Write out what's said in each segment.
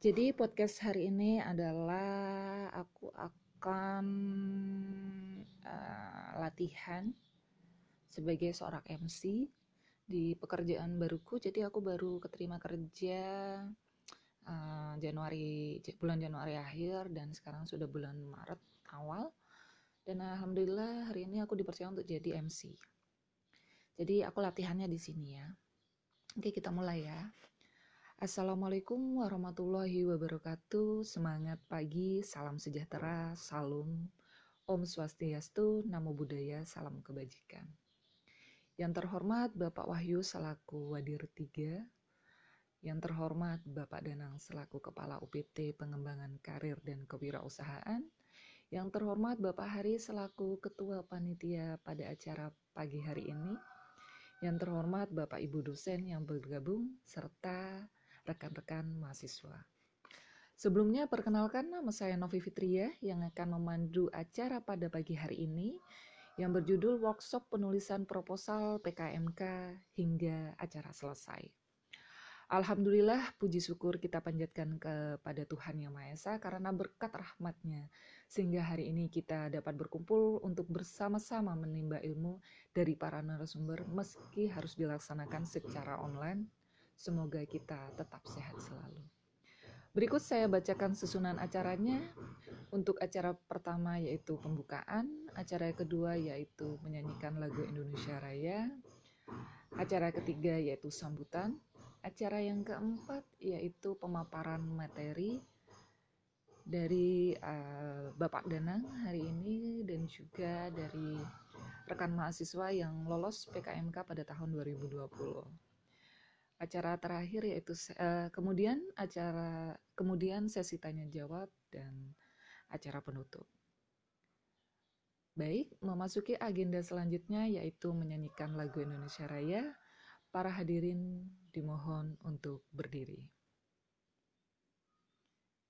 Jadi podcast hari ini adalah aku akan uh, latihan sebagai seorang MC di pekerjaan baruku. Jadi aku baru keterima kerja uh, Januari bulan Januari akhir dan sekarang sudah bulan Maret awal. Dan alhamdulillah hari ini aku dipercaya untuk jadi MC. Jadi aku latihannya di sini ya. Oke, kita mulai ya. Assalamualaikum warahmatullahi wabarakatuh. Semangat pagi, salam sejahtera, salam, Om Swastiastu, Namo Buddhaya, salam kebajikan. Yang terhormat Bapak Wahyu selaku Wadir 3, yang terhormat Bapak Danang selaku Kepala UPT Pengembangan Karir dan Kewirausahaan, yang terhormat Bapak Hari selaku Ketua Panitia pada acara pagi hari ini, yang terhormat Bapak Ibu dosen yang bergabung, serta rekan-rekan mahasiswa. Sebelumnya perkenalkan nama saya Novi Fitria yang akan memandu acara pada pagi hari ini yang berjudul Workshop Penulisan Proposal PKMK hingga acara selesai. Alhamdulillah puji syukur kita panjatkan kepada Tuhan Yang Maha Esa karena berkat rahmatnya sehingga hari ini kita dapat berkumpul untuk bersama-sama menimba ilmu dari para narasumber meski harus dilaksanakan secara online Semoga kita tetap sehat selalu. Berikut saya bacakan susunan acaranya. Untuk acara pertama yaitu pembukaan, acara kedua yaitu menyanyikan lagu Indonesia Raya, acara ketiga yaitu sambutan, acara yang keempat yaitu pemaparan materi dari uh, Bapak Danang hari ini dan juga dari rekan mahasiswa yang lolos PKMK pada tahun 2020 acara terakhir yaitu uh, kemudian acara kemudian sesi tanya jawab dan acara penutup. Baik, memasuki agenda selanjutnya yaitu menyanyikan lagu Indonesia Raya. Para hadirin dimohon untuk berdiri.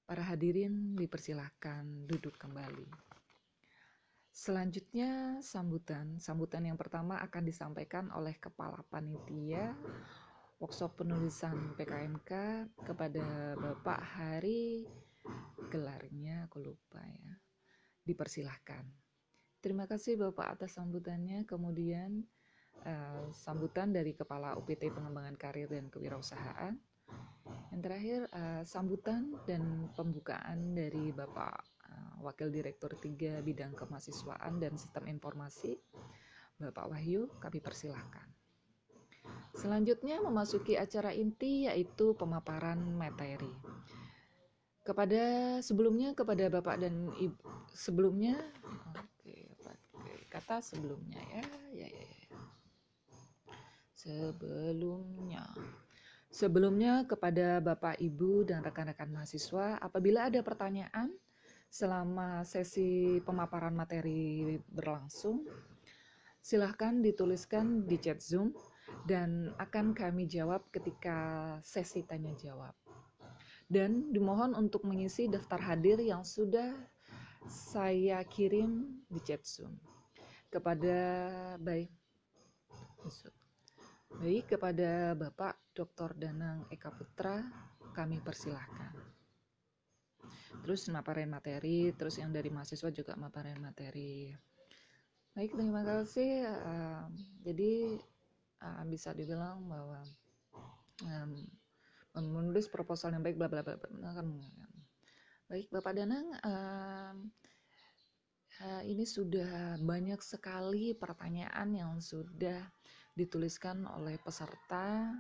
Para hadirin dipersilahkan duduk kembali. Selanjutnya sambutan. Sambutan yang pertama akan disampaikan oleh Kepala Panitia workshop penulisan PKMK kepada Bapak Hari gelarnya aku lupa ya. Dipersilahkan. Terima kasih Bapak atas sambutannya. Kemudian uh, sambutan dari Kepala UPT Pengembangan Karir dan Kewirausahaan. Yang terakhir uh, sambutan dan pembukaan dari Bapak uh, Wakil Direktur 3 Bidang Kemahasiswaan dan Sistem Informasi Bapak Wahyu, kami persilahkan. Selanjutnya memasuki acara inti yaitu pemaparan materi. Kepada sebelumnya kepada Bapak dan Ibu sebelumnya oke, oke kata sebelumnya ya, ya ya ya. Sebelumnya Sebelumnya kepada Bapak, Ibu, dan rekan-rekan mahasiswa, apabila ada pertanyaan selama sesi pemaparan materi berlangsung, silahkan dituliskan di chat Zoom dan akan kami jawab ketika sesi tanya jawab. Dan dimohon untuk mengisi daftar hadir yang sudah saya kirim di chat Zoom kepada baik baik kepada Bapak Dr. Danang Eka Putra kami persilahkan. Terus maparin materi, terus yang dari mahasiswa juga maparin materi. Baik, terima kasih. Uh, jadi uh, bisa dibilang bahwa um, menulis proposal yang baik bla bla bla kan baik Bapak Danang um, uh, ini sudah banyak sekali pertanyaan yang sudah dituliskan oleh peserta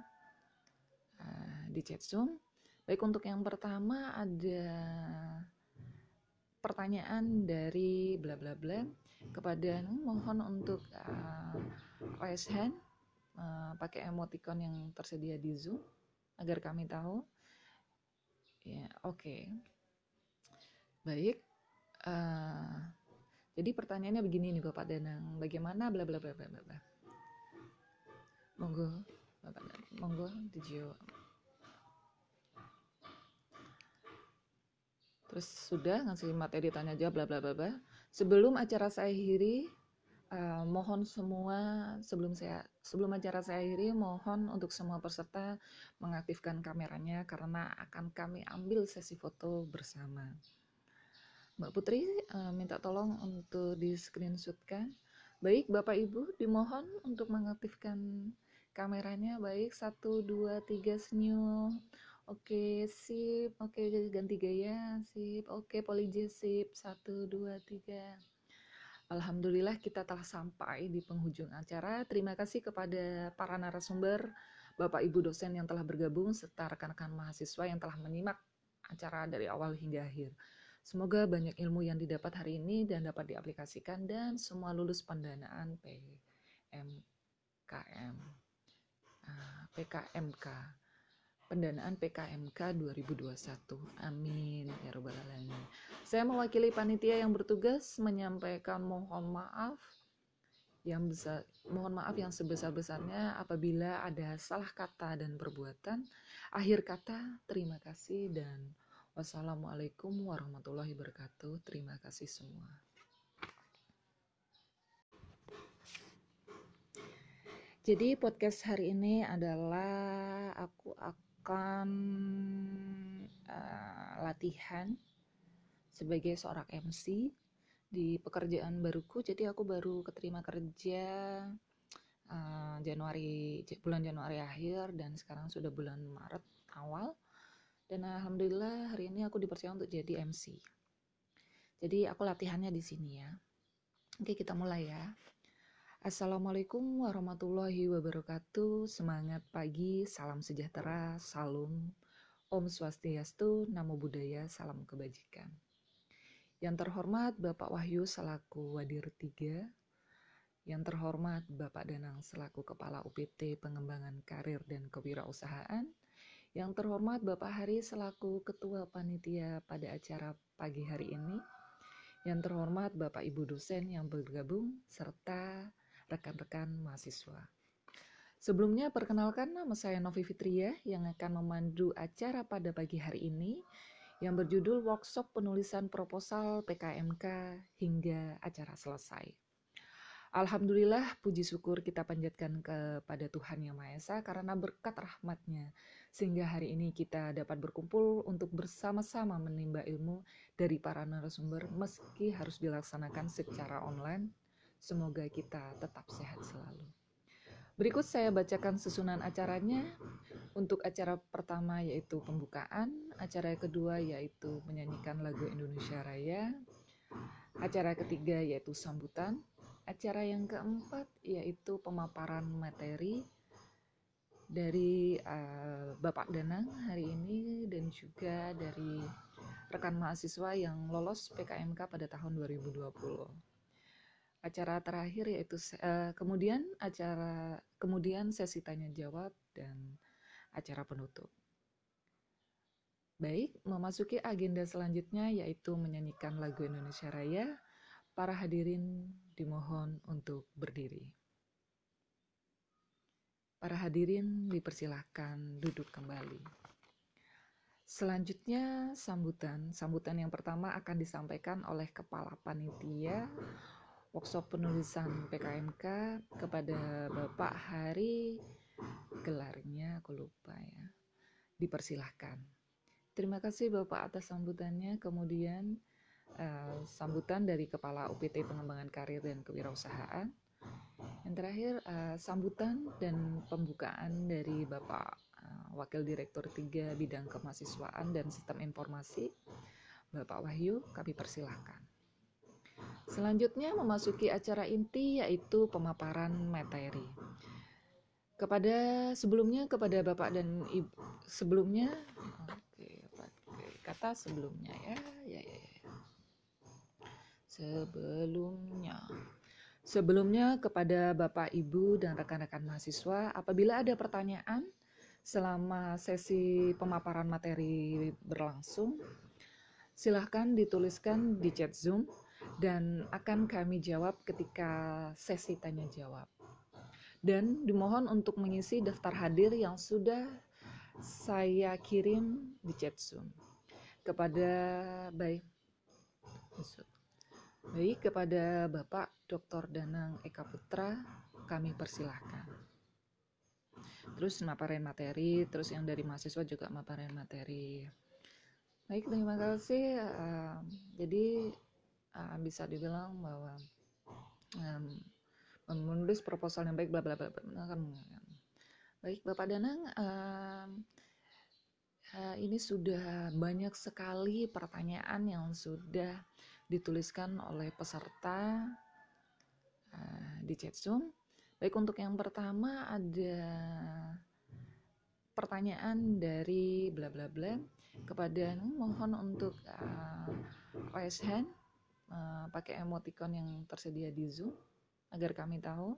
uh, di chat Zoom. Baik untuk yang pertama ada pertanyaan dari bla bla bla. Kepada mohon untuk uh, raise hand uh, pakai emoticon yang tersedia di Zoom agar kami tahu. Ya, oke. Okay. Baik. Uh, jadi pertanyaannya begini nih Bapak Danang, bagaimana bla bla bla bla bla. Monggo Bapak Danang, monggo dijawab. Terus sudah ngasih materi tanya jawab bla bla bla bla. Sebelum acara saya akhiri, Uh, mohon semua sebelum saya sebelum acara saya akhiri mohon untuk semua peserta mengaktifkan kameranya karena akan kami ambil sesi foto bersama. Mbak Putri uh, minta tolong untuk di screenshotkan. Baik Bapak Ibu dimohon untuk mengaktifkan kameranya. Baik satu dua tiga senyum. Oke sip. Oke ganti gaya sip. Oke polije sip satu dua tiga. Alhamdulillah kita telah sampai di penghujung acara. Terima kasih kepada para narasumber, Bapak Ibu dosen yang telah bergabung, serta rekan-rekan mahasiswa yang telah menyimak acara dari awal hingga akhir. Semoga banyak ilmu yang didapat hari ini dan dapat diaplikasikan dan semua lulus pendanaan PMKM. PKMK pendanaan PKMK 2021. Amin ya robbal alamin. Saya mewakili panitia yang bertugas menyampaikan mohon maaf yang besar mohon maaf yang sebesar-besarnya apabila ada salah kata dan perbuatan. Akhir kata terima kasih dan wassalamualaikum warahmatullahi wabarakatuh. Terima kasih semua. Jadi podcast hari ini adalah aku aku melakukan uh, latihan sebagai seorang MC di pekerjaan baruku. Jadi aku baru keterima kerja uh, Januari bulan Januari akhir dan sekarang sudah bulan Maret awal. Dan alhamdulillah hari ini aku dipercaya untuk jadi MC. Jadi aku latihannya di sini ya. Oke, kita mulai ya. Assalamualaikum warahmatullahi wabarakatuh. Semangat pagi, salam sejahtera, salam, Om Swastiastu, Namo Buddhaya, salam kebajikan. Yang terhormat Bapak Wahyu selaku Wadir 3, yang terhormat Bapak Danang selaku Kepala UPT Pengembangan Karir dan Kewirausahaan, yang terhormat Bapak Hari selaku Ketua Panitia pada acara pagi hari ini, yang terhormat Bapak Ibu dosen yang bergabung, serta rekan-rekan mahasiswa. Sebelumnya perkenalkan nama saya Novi Fitria yang akan memandu acara pada pagi hari ini yang berjudul Workshop Penulisan Proposal PKMK hingga acara selesai. Alhamdulillah puji syukur kita panjatkan kepada Tuhan Yang Maha Esa karena berkat rahmatnya sehingga hari ini kita dapat berkumpul untuk bersama-sama menimba ilmu dari para narasumber meski harus dilaksanakan secara online Semoga kita tetap sehat selalu. Berikut saya bacakan susunan acaranya. Untuk acara pertama yaitu pembukaan, acara kedua yaitu menyanyikan lagu Indonesia Raya, acara ketiga yaitu sambutan, acara yang keempat yaitu pemaparan materi dari uh, Bapak Danang hari ini dan juga dari rekan mahasiswa yang lolos PKMK pada tahun 2020 acara terakhir yaitu uh, kemudian acara kemudian sesi tanya jawab dan acara penutup. Baik, memasuki agenda selanjutnya yaitu menyanyikan lagu Indonesia Raya. Para hadirin dimohon untuk berdiri. Para hadirin dipersilahkan duduk kembali. Selanjutnya sambutan. Sambutan yang pertama akan disampaikan oleh Kepala Panitia workshop penulisan PKMK kepada Bapak Hari gelarnya aku lupa ya. Dipersilahkan. Terima kasih Bapak atas sambutannya. Kemudian uh, sambutan dari Kepala UPT Pengembangan Karir dan Kewirausahaan. Yang terakhir uh, sambutan dan pembukaan dari Bapak uh, Wakil Direktur 3 Bidang Kemahasiswaan dan Sistem Informasi Bapak Wahyu kami persilahkan Selanjutnya memasuki acara inti yaitu pemaparan materi. Kepada sebelumnya kepada Bapak dan Ibu sebelumnya oke, oke kata sebelumnya ya ya ya. ya. Sebelumnya Sebelumnya kepada Bapak, Ibu, dan rekan-rekan mahasiswa, apabila ada pertanyaan selama sesi pemaparan materi berlangsung, silahkan dituliskan di chat Zoom dan akan kami jawab ketika sesi tanya jawab. Dan dimohon untuk mengisi daftar hadir yang sudah saya kirim di chat Zoom kepada baik Baik, kepada Bapak Dr. Danang Eka Putra, kami persilahkan. Terus maparin materi, terus yang dari mahasiswa juga maparin materi. Baik, terima kasih. Uh, jadi uh, bisa dibilang bahwa um, menulis proposal yang baik, bla bla bla. Kan, baik, Bapak Danang. Uh, uh, ini sudah banyak sekali pertanyaan yang sudah dituliskan oleh peserta uh, di chat Zoom. Baik untuk yang pertama ada pertanyaan dari bla bla bla kepada mohon untuk uh, raise hand uh, pakai emoticon yang tersedia di Zoom agar kami tahu.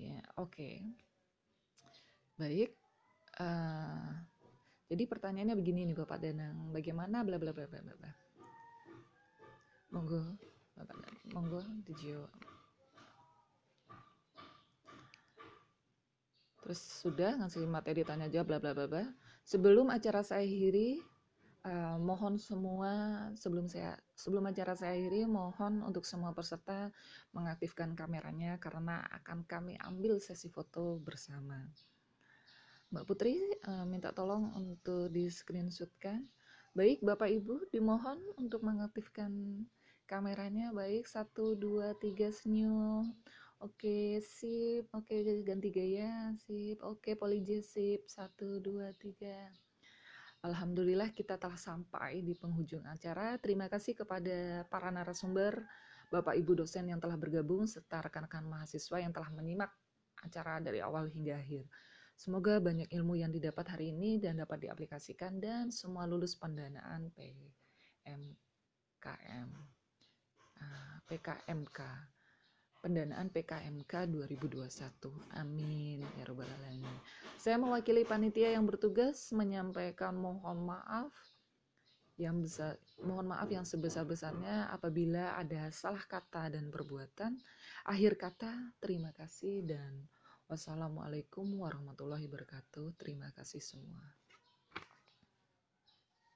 Ya, oke. Okay. Baik. Uh, jadi pertanyaannya begini nih Bapak Danang, bagaimana bla bla bla bla bla monggo bapak monggo dijawab terus sudah ngasih materi tanya jawab bla bla bla bla sebelum acara saya akhiri uh, mohon semua sebelum saya sebelum acara saya akhiri mohon untuk semua peserta mengaktifkan kameranya karena akan kami ambil sesi foto bersama. Mbak Putri uh, minta tolong untuk di screenshotkan baik Bapak Ibu dimohon untuk mengaktifkan kameranya. Baik satu dua tiga senyum. Oke sip. Oke ganti gaya. Sip. Oke polije sip. Satu dua tiga Alhamdulillah kita telah sampai di penghujung acara. Terima kasih kepada para narasumber, Bapak Ibu dosen yang telah bergabung, serta rekan-rekan mahasiswa yang telah menyimak acara dari awal hingga akhir. Semoga banyak ilmu yang didapat hari ini dan dapat diaplikasikan dan semua lulus pendanaan PMKM. PKMK pendanaan PKMK 2021. Amin ya robbal alamin. Saya mewakili panitia yang bertugas menyampaikan mohon maaf yang besar, mohon maaf yang sebesar-besarnya apabila ada salah kata dan perbuatan. Akhir kata, terima kasih dan wassalamualaikum warahmatullahi wabarakatuh. Terima kasih semua.